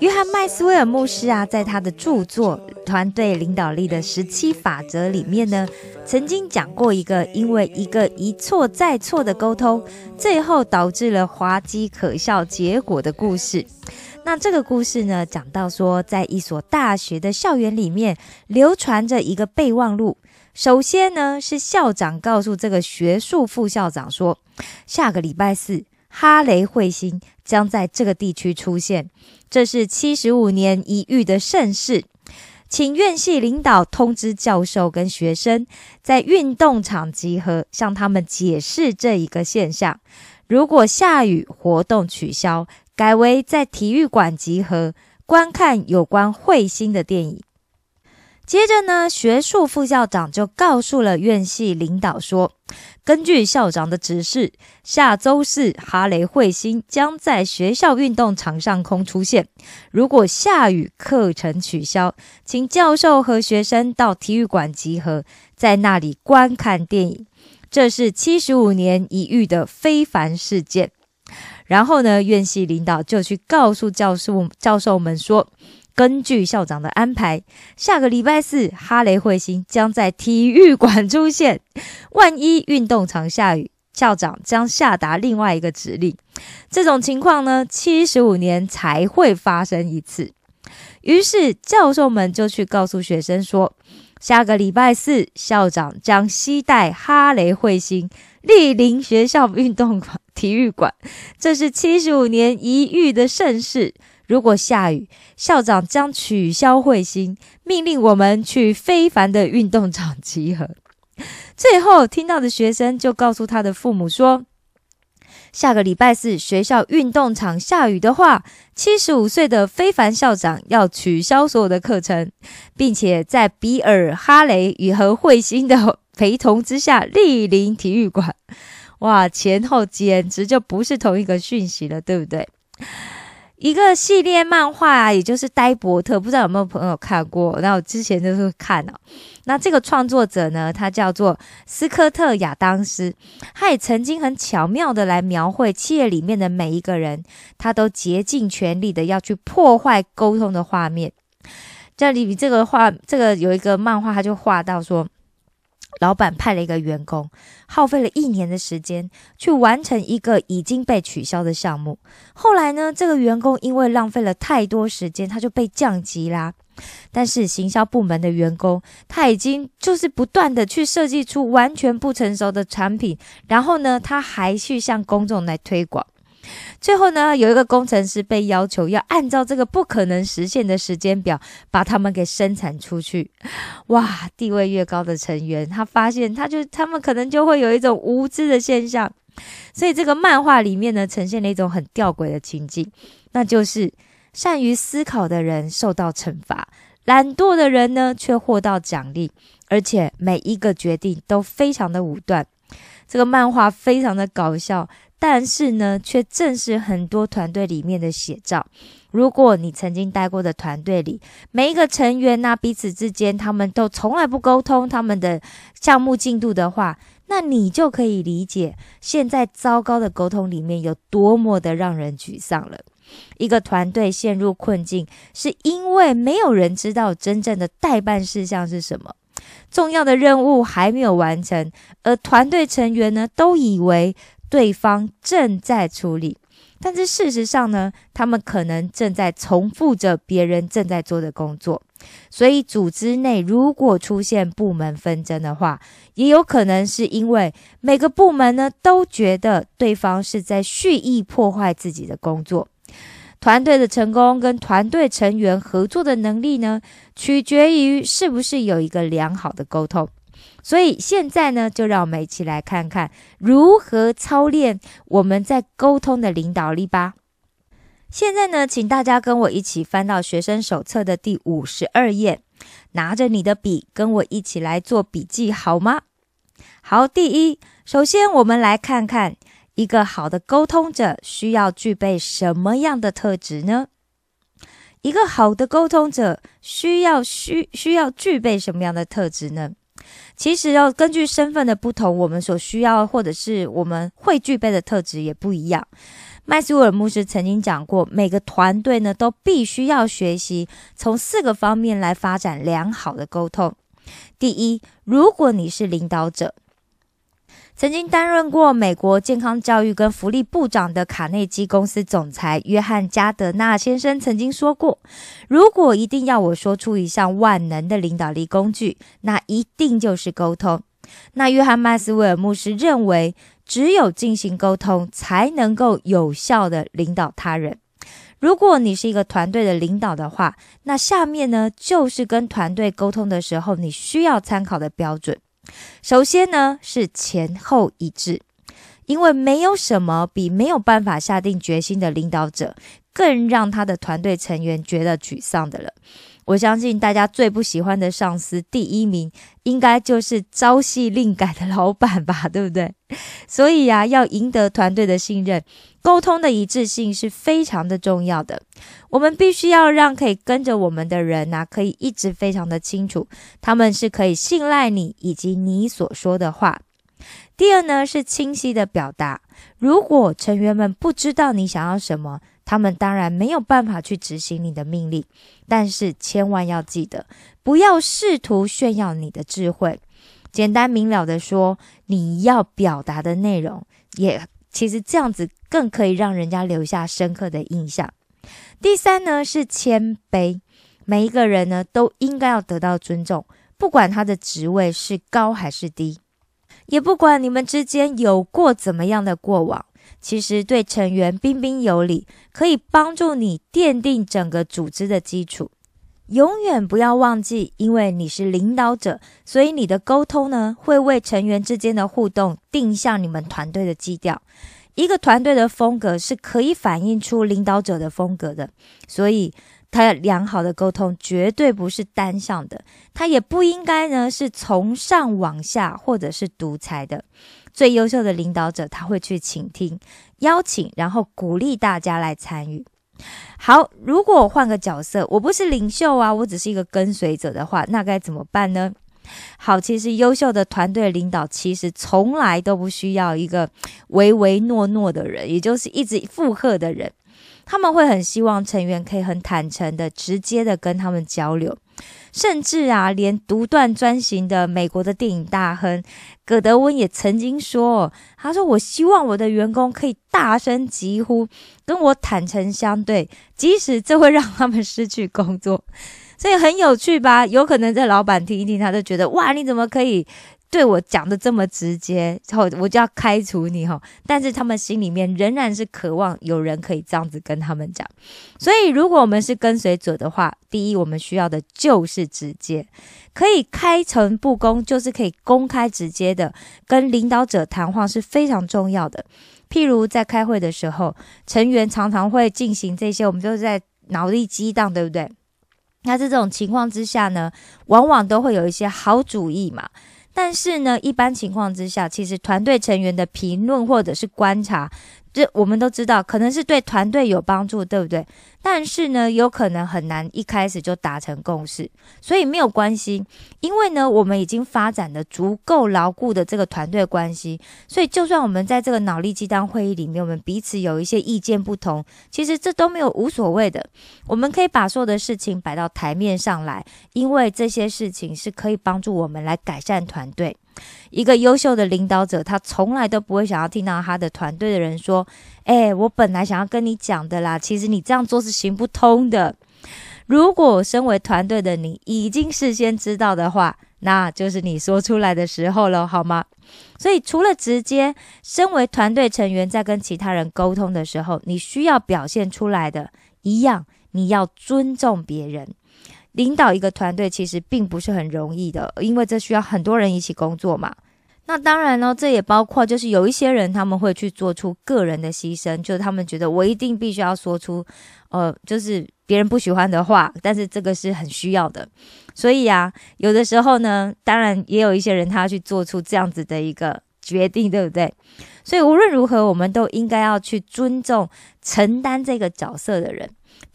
约翰麦斯威尔牧师啊，在他的著作《团队领导力的十七法则》里面呢，曾经讲过一个因为一个一错再错的沟通，最后导致了滑稽可笑结果的故事。那这个故事呢，讲到说，在一所大学的校园里面，流传着一个备忘录。首先呢，是校长告诉这个学术副校长说，下个礼拜四，哈雷彗星将在这个地区出现，这是七十五年一遇的盛事。请院系领导通知教授跟学生，在运动场集合，向他们解释这一个现象。如果下雨，活动取消，改为在体育馆集合，观看有关彗星的电影。接着呢，学术副校长就告诉了院系领导说，根据校长的指示，下周四哈雷彗星将在学校运动场上空出现。如果下雨，课程取消，请教授和学生到体育馆集合，在那里观看电影。这是七十五年一遇的非凡事件。然后呢，院系领导就去告诉教授教授们说。根据校长的安排，下个礼拜四哈雷彗星将在体育馆出现。万一运动场下雨，校长将下达另外一个指令。这种情况呢，七十五年才会发生一次。于是教授们就去告诉学生说，下个礼拜四校长将携带哈雷彗星莅临学校运动馆体育馆，这是七十五年一遇的盛事。如果下雨，校长将取消彗星，命令我们去非凡的运动场集合。最后听到的学生就告诉他的父母说：“下个礼拜四学校运动场下雨的话，七十五岁的非凡校长要取消所有的课程，并且在比尔·哈雷与和彗星的陪同之下莅临体育馆。”哇，前后简直就不是同一个讯息了，对不对？一个系列漫画啊，也就是呆伯特，不知道有没有朋友看过？那我之前就是看啊。那这个创作者呢，他叫做斯科特·亚当斯，他也曾经很巧妙的来描绘企业里面的每一个人，他都竭尽全力的要去破坏沟通的画面。这里这个画，这个有一个漫画，他就画到说。老板派了一个员工，耗费了一年的时间去完成一个已经被取消的项目。后来呢，这个员工因为浪费了太多时间，他就被降级啦。但是行销部门的员工，他已经就是不断的去设计出完全不成熟的产品，然后呢，他还去向公众来推广。最后呢，有一个工程师被要求要按照这个不可能实现的时间表把他们给生产出去。哇，地位越高的成员，他发现他就他们可能就会有一种无知的现象。所以这个漫画里面呢，呈现了一种很吊诡的情境，那就是善于思考的人受到惩罚，懒惰的人呢却获到奖励，而且每一个决定都非常的武断。这个漫画非常的搞笑。但是呢，却正是很多团队里面的写照。如果你曾经待过的团队里，每一个成员呐，彼此之间他们都从来不沟通他们的项目进度的话，那你就可以理解现在糟糕的沟通里面有多么的让人沮丧了。一个团队陷入困境，是因为没有人知道真正的代办事项是什么，重要的任务还没有完成，而团队成员呢，都以为。对方正在处理，但是事实上呢，他们可能正在重复着别人正在做的工作。所以，组织内如果出现部门纷争的话，也有可能是因为每个部门呢都觉得对方是在蓄意破坏自己的工作。团队的成功跟团队成员合作的能力呢，取决于是不是有一个良好的沟通。所以现在呢，就让我们一起来看看如何操练我们在沟通的领导力吧。现在呢，请大家跟我一起翻到学生手册的第五十二页，拿着你的笔，跟我一起来做笔记，好吗？好，第一，首先我们来看看一个好的沟通者需要具备什么样的特质呢？一个好的沟通者需要需需要具备什么样的特质呢？其实要根据身份的不同，我们所需要或者是我们会具备的特质也不一样。麦斯威尔牧师曾经讲过，每个团队呢都必须要学习从四个方面来发展良好的沟通。第一，如果你是领导者，曾经担任过美国健康教育跟福利部长的卡内基公司总裁约翰加德纳先生曾经说过：“如果一定要我说出一项万能的领导力工具，那一定就是沟通。”那约翰麦斯威尔牧师认为。只有进行沟通，才能够有效的领导他人。如果你是一个团队的领导的话，那下面呢就是跟团队沟通的时候你需要参考的标准。首先呢是前后一致，因为没有什么比没有办法下定决心的领导者更让他的团队成员觉得沮丧的了。我相信大家最不喜欢的上司第一名，应该就是朝夕令改的老板吧，对不对？所以呀，要赢得团队的信任，沟通的一致性是非常的重要的。我们必须要让可以跟着我们的人呐，可以一直非常的清楚，他们是可以信赖你以及你所说的话。第二呢，是清晰的表达。如果成员们不知道你想要什么，他们当然没有办法去执行你的命令，但是千万要记得，不要试图炫耀你的智慧。简单明了的说，你要表达的内容，也其实这样子更可以让人家留下深刻的印象。第三呢是谦卑，每一个人呢都应该要得到尊重，不管他的职位是高还是低，也不管你们之间有过怎么样的过往。其实对成员彬彬有礼，可以帮助你奠定整个组织的基础。永远不要忘记，因为你是领导者，所以你的沟通呢，会为成员之间的互动定向你们团队的基调。一个团队的风格是可以反映出领导者的风格的，所以。他良好的沟通绝对不是单向的，他也不应该呢是从上往下或者是独裁的。最优秀的领导者他会去倾听、邀请，然后鼓励大家来参与。好，如果我换个角色，我不是领袖啊，我只是一个跟随者的话，那该怎么办呢？好，其实优秀的团队领导其实从来都不需要一个唯唯诺诺的人，也就是一直附和的人。他们会很希望成员可以很坦诚的、直接的跟他们交流，甚至啊，连独断专行的美国的电影大亨葛德温也曾经说：“他说，我希望我的员工可以大声疾呼，跟我坦诚相对，即使这会让他们失去工作。”所以很有趣吧？有可能这老板听一听，他就觉得：“哇，你怎么可以？”对我讲的这么直接，后我就要开除你哈。但是他们心里面仍然是渴望有人可以这样子跟他们讲。所以，如果我们是跟随者的话，第一，我们需要的就是直接，可以开诚布公，就是可以公开直接的跟领导者谈话是非常重要的。譬如在开会的时候，成员常常会进行这些，我们就是在脑力激荡，对不对？那这种情况之下呢，往往都会有一些好主意嘛。但是呢，一般情况之下，其实团队成员的评论或者是观察。这我们都知道，可能是对团队有帮助，对不对？但是呢，有可能很难一开始就达成共识，所以没有关系，因为呢，我们已经发展的足够牢固的这个团队关系，所以就算我们在这个脑力激荡会议里面，我们彼此有一些意见不同，其实这都没有无所谓的。我们可以把所有的事情摆到台面上来，因为这些事情是可以帮助我们来改善团队。一个优秀的领导者，他从来都不会想要听到他的团队的人说：“哎，我本来想要跟你讲的啦，其实你这样做是行不通的。”如果身为团队的你已经事先知道的话，那就是你说出来的时候了，好吗？所以，除了直接，身为团队成员在跟其他人沟通的时候，你需要表现出来的一样，你要尊重别人。领导一个团队其实并不是很容易的，因为这需要很多人一起工作嘛。那当然呢，这也包括就是有一些人他们会去做出个人的牺牲，就是他们觉得我一定必须要说出，呃，就是别人不喜欢的话，但是这个是很需要的。所以啊，有的时候呢，当然也有一些人他去做出这样子的一个决定，对不对？所以无论如何，我们都应该要去尊重承担这个角色的人，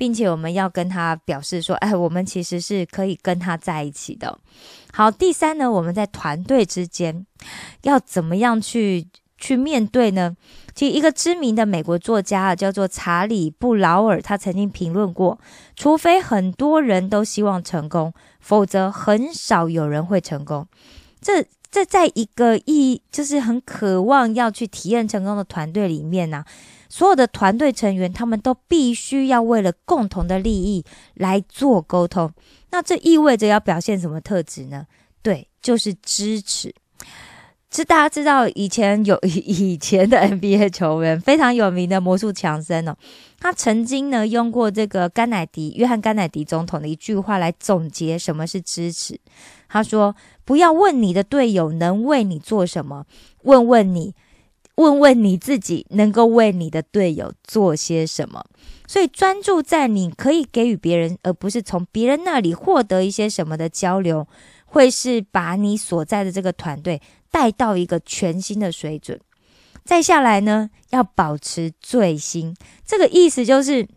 并且我们要跟他表示说，哎，我们其实是可以跟他在一起的。好，第三呢，我们在团队之间要怎么样去去面对呢？其实一个知名的美国作家，叫做查理布劳尔，他曾经评论过：，除非很多人都希望成功，否则很少有人会成功。这这在一个意就是很渴望要去体验成功的团队里面呢，所有的团队成员他们都必须要为了共同的利益来做沟通。那这意味着要表现什么特质呢？对，就是支持。是大家知道以前有 以前的 NBA 球员非常有名的魔术强森哦，他曾经呢用过这个甘乃迪约翰甘乃迪总统的一句话来总结什么是支持。他说：“不要问你的队友能为你做什么，问问你，问问你自己能够为你的队友做些什么。所以专注在你可以给予别人，而不是从别人那里获得一些什么的交流，会是把你所在的这个团队。”带到一个全新的水准，再下来呢，要保持最新。这个意思就是，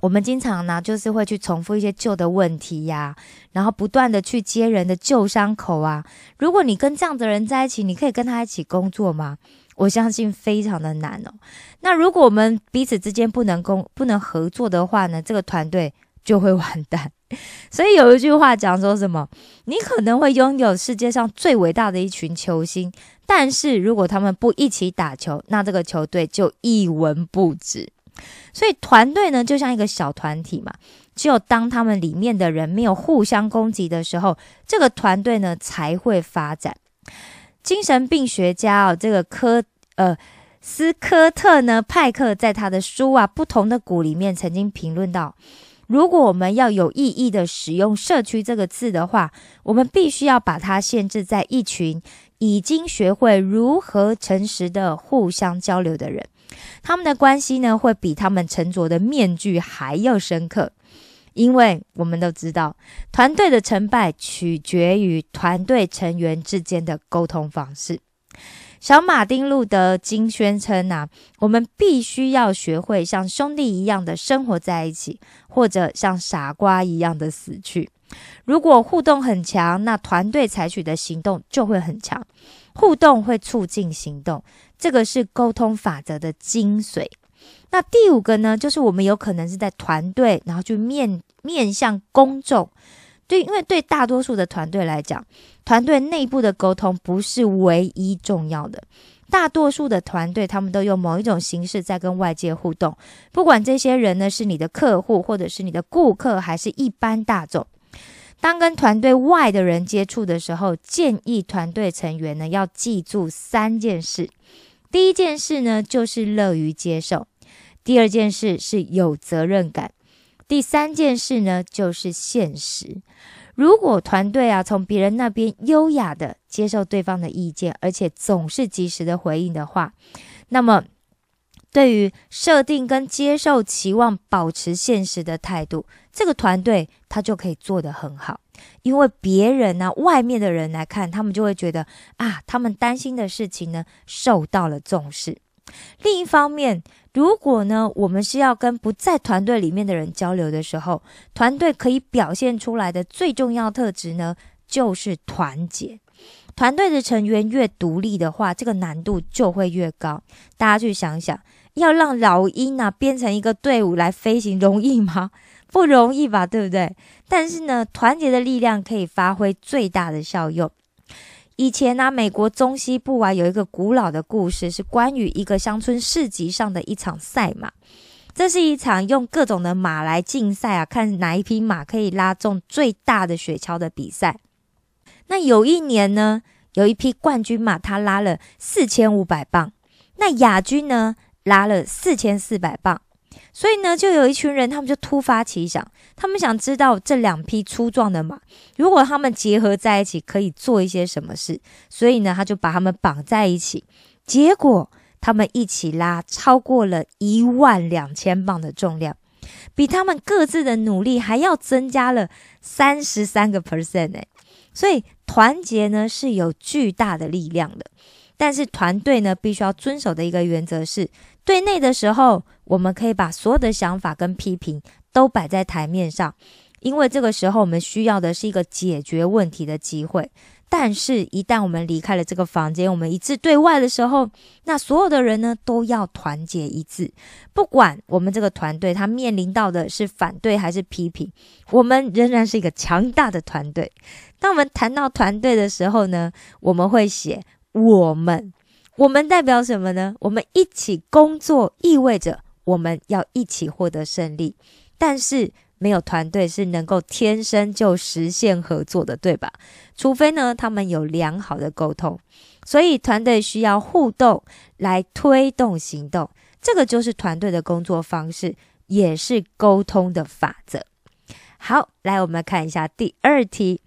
我们经常呢，就是会去重复一些旧的问题呀，然后不断的去接人的旧伤口啊。如果你跟这样的人在一起，你可以跟他一起工作吗？我相信非常的难哦。那如果我们彼此之间不能工不能合作的话呢，这个团队就会完蛋。所以有一句话讲说什么？你可能会拥有世界上最伟大的一群球星，但是如果他们不一起打球，那这个球队就一文不值。所以团队呢，就像一个小团体嘛，只有当他们里面的人没有互相攻击的时候，这个团队呢才会发展。精神病学家哦，这个科呃斯科特呢派克在他的书啊《不同的谷》里面曾经评论到。如果我们要有意义的使用“社区”这个字的话，我们必须要把它限制在一群已经学会如何诚实的互相交流的人。他们的关系呢，会比他们沉着的面具还要深刻，因为我们都知道，团队的成败取决于团队成员之间的沟通方式。小马丁路德金宣称呐，我们必须要学会像兄弟一样的生活在一起，或者像傻瓜一样的死去。如果互动很强，那团队采取的行动就会很强。互动会促进行动，这个是沟通法则的精髓。那第五个呢，就是我们有可能是在团队，然后去面面向公众。对，因为对大多数的团队来讲，团队内部的沟通不是唯一重要的。大多数的团队，他们都用某一种形式在跟外界互动，不管这些人呢是你的客户，或者是你的顾客，还是一般大众。当跟团队外的人接触的时候，建议团队成员呢要记住三件事。第一件事呢就是乐于接受；第二件事是有责任感。第三件事呢，就是现实。如果团队啊从别人那边优雅的接受对方的意见，而且总是及时的回应的话，那么对于设定跟接受期望保持现实的态度，这个团队他就可以做得很好。因为别人呢，外面的人来看，他们就会觉得啊，他们担心的事情呢受到了重视。另一方面，如果呢，我们是要跟不在团队里面的人交流的时候，团队可以表现出来的最重要特质呢，就是团结。团队的成员越独立的话，这个难度就会越高。大家去想想，要让老鹰啊编成一个队伍来飞行，容易吗？不容易吧，对不对？但是呢，团结的力量可以发挥最大的效用。以前呢，美国中西部啊有一个古老的故事，是关于一个乡村市集上的一场赛马。这是一场用各种的马来竞赛啊，看哪一匹马可以拉中最大的雪橇的比赛。那有一年呢，有一匹冠军马，它拉了四千五百磅；那亚军呢，拉了四千四百磅。所以呢，就有一群人，他们就突发奇想，他们想知道这两匹粗壮的马，如果他们结合在一起，可以做一些什么事。所以呢，他就把他们绑在一起，结果他们一起拉超过了一万两千磅的重量，比他们各自的努力还要增加了三十三个 percent 哎。所以团结呢是有巨大的力量的，但是团队呢必须要遵守的一个原则是，对内的时候。我们可以把所有的想法跟批评都摆在台面上，因为这个时候我们需要的是一个解决问题的机会。但是，一旦我们离开了这个房间，我们一致对外的时候，那所有的人呢都要团结一致。不管我们这个团队他面临到的是反对还是批评，我们仍然是一个强大的团队。当我们谈到团队的时候呢，我们会写我们，我们代表什么呢？我们一起工作意味着。我们要一起获得胜利，但是没有团队是能够天生就实现合作的，对吧？除非呢，他们有良好的沟通。所以团队需要互动来推动行动，这个就是团队的工作方式，也是沟通的法则。好，来我们看一下第二题。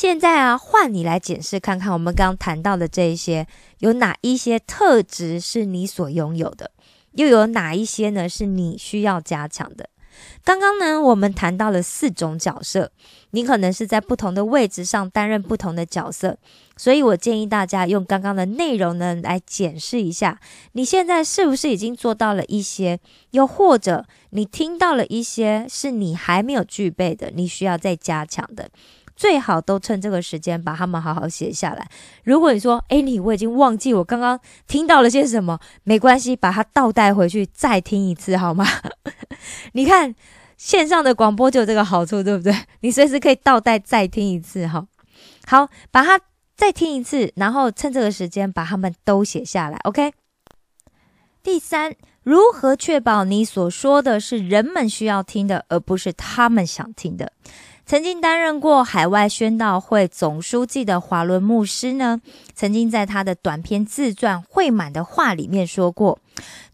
现在啊，换你来检视看看，我们刚刚谈到的这一些，有哪一些特质是你所拥有的？又有哪一些呢？是你需要加强的？刚刚呢，我们谈到了四种角色，你可能是在不同的位置上担任不同的角色，所以我建议大家用刚刚的内容呢来检视一下，你现在是不是已经做到了一些，又或者你听到了一些是你还没有具备的，你需要再加强的。最好都趁这个时间把它们好好写下来。如果你说，哎，你我已经忘记我刚刚听到了些什么，没关系，把它倒带回去再听一次好吗？你看线上的广播就有这个好处，对不对？你随时可以倒带再听一次哈。好，把它再听一次，然后趁这个时间把它们都写下来。OK。第三，如何确保你所说的是人们需要听的，而不是他们想听的？曾经担任过海外宣道会总书记的华伦牧师呢，曾经在他的短篇自传《会满的话》里面说过，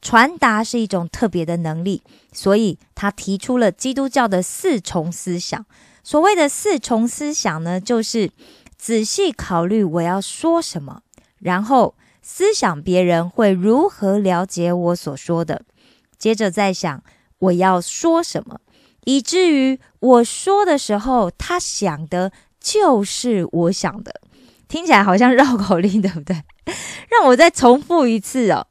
传达是一种特别的能力，所以他提出了基督教的四重思想。所谓的四重思想呢，就是仔细考虑我要说什么，然后思想别人会如何了解我所说的，接着再想我要说什么。以至于我说的时候，他想的就是我想的，听起来好像绕口令，对不对？让我再重复一次哦。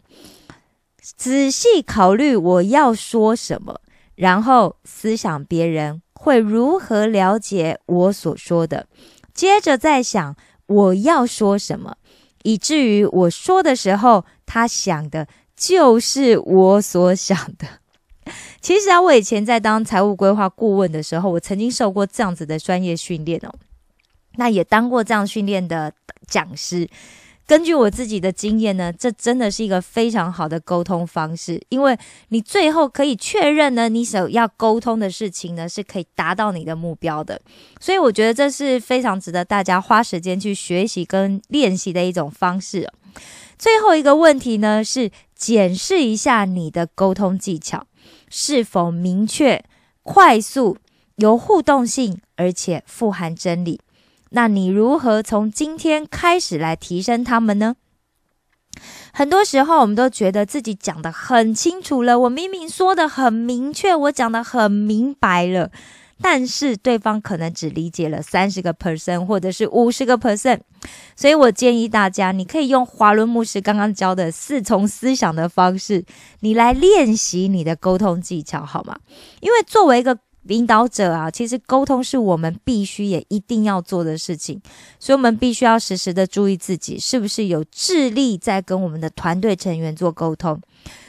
仔细考虑我要说什么，然后思想别人会如何了解我所说的，接着再想我要说什么，以至于我说的时候，他想的就是我所想的。其实啊，我以前在当财务规划顾问的时候，我曾经受过这样子的专业训练哦。那也当过这样训练的讲师。根据我自己的经验呢，这真的是一个非常好的沟通方式，因为你最后可以确认呢，你所要沟通的事情呢，是可以达到你的目标的。所以我觉得这是非常值得大家花时间去学习跟练习的一种方式。最后一个问题呢，是检视一下你的沟通技巧。是否明确、快速、有互动性，而且富含真理？那你如何从今天开始来提升他们呢？很多时候，我们都觉得自己讲的很清楚了，我明明说的很明确，我讲的很明白了。但是对方可能只理解了三十个 percent，或者是五十个 percent，所以我建议大家，你可以用华伦牧师刚刚教的四重思想的方式，你来练习你的沟通技巧，好吗？因为作为一个领导者啊，其实沟通是我们必须也一定要做的事情，所以我们必须要时时的注意自己是不是有智力在跟我们的团队成员做沟通。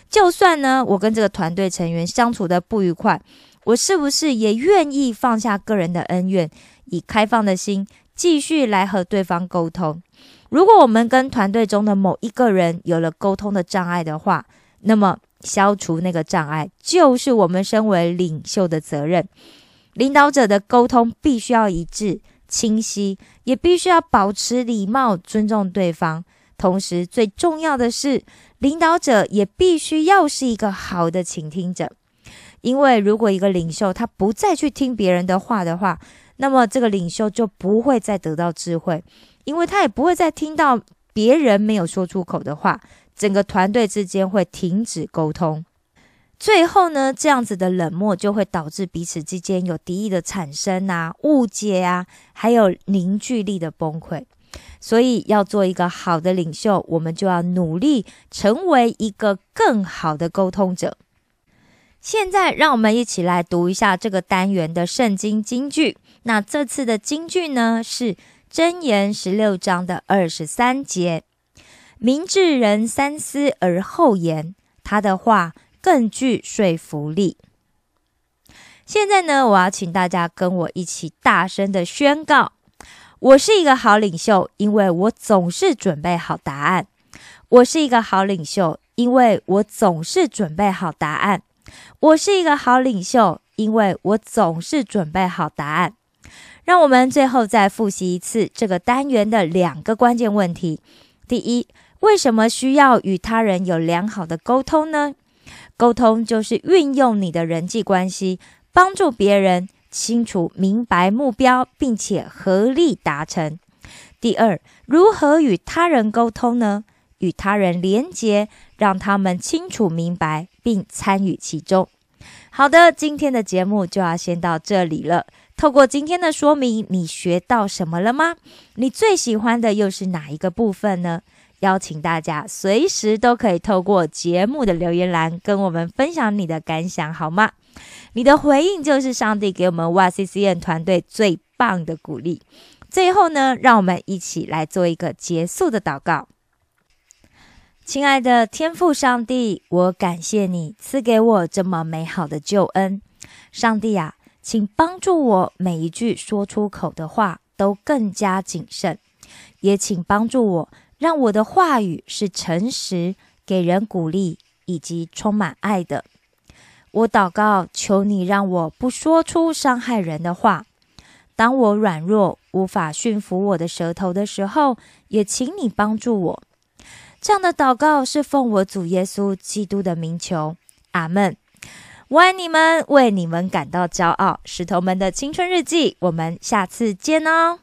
就算呢，我跟这个团队成员相处的不愉快。我是不是也愿意放下个人的恩怨，以开放的心继续来和对方沟通？如果我们跟团队中的某一个人有了沟通的障碍的话，那么消除那个障碍就是我们身为领袖的责任。领导者的沟通必须要一致、清晰，也必须要保持礼貌、尊重对方。同时，最重要的是，领导者也必须要是一个好的倾听者。因为如果一个领袖他不再去听别人的话的话，那么这个领袖就不会再得到智慧，因为他也不会再听到别人没有说出口的话，整个团队之间会停止沟通。最后呢，这样子的冷漠就会导致彼此之间有敌意的产生啊，误解啊，还有凝聚力的崩溃。所以要做一个好的领袖，我们就要努力成为一个更好的沟通者。现在，让我们一起来读一下这个单元的圣经金句。那这次的金句呢，是箴言十六章的二十三节：“明智人三思而后言，他的话更具说服力。”现在呢，我要请大家跟我一起大声的宣告：“我是一个好领袖，因为我总是准备好答案。我是一个好领袖，因为我总是准备好答案。”我是一个好领袖，因为我总是准备好答案。让我们最后再复习一次这个单元的两个关键问题：第一，为什么需要与他人有良好的沟通呢？沟通就是运用你的人际关系，帮助别人清楚明白目标，并且合力达成。第二，如何与他人沟通呢？与他人连结，让他们清楚明白并参与其中。好的，今天的节目就要先到这里了。透过今天的说明，你学到什么了吗？你最喜欢的又是哪一个部分呢？邀请大家随时都可以透过节目的留言栏跟我们分享你的感想，好吗？你的回应就是上帝给我们 YCCN 团队最棒的鼓励。最后呢，让我们一起来做一个结束的祷告。亲爱的天父上帝，我感谢你赐给我这么美好的救恩。上帝啊，请帮助我每一句说出口的话都更加谨慎，也请帮助我，让我的话语是诚实、给人鼓励以及充满爱的。我祷告，求你让我不说出伤害人的话。当我软弱无法驯服我的舌头的时候，也请你帮助我。这样的祷告是奉我主耶稣基督的名求，阿门。我爱你们，为你们感到骄傲。石头们的青春日记，我们下次见哦。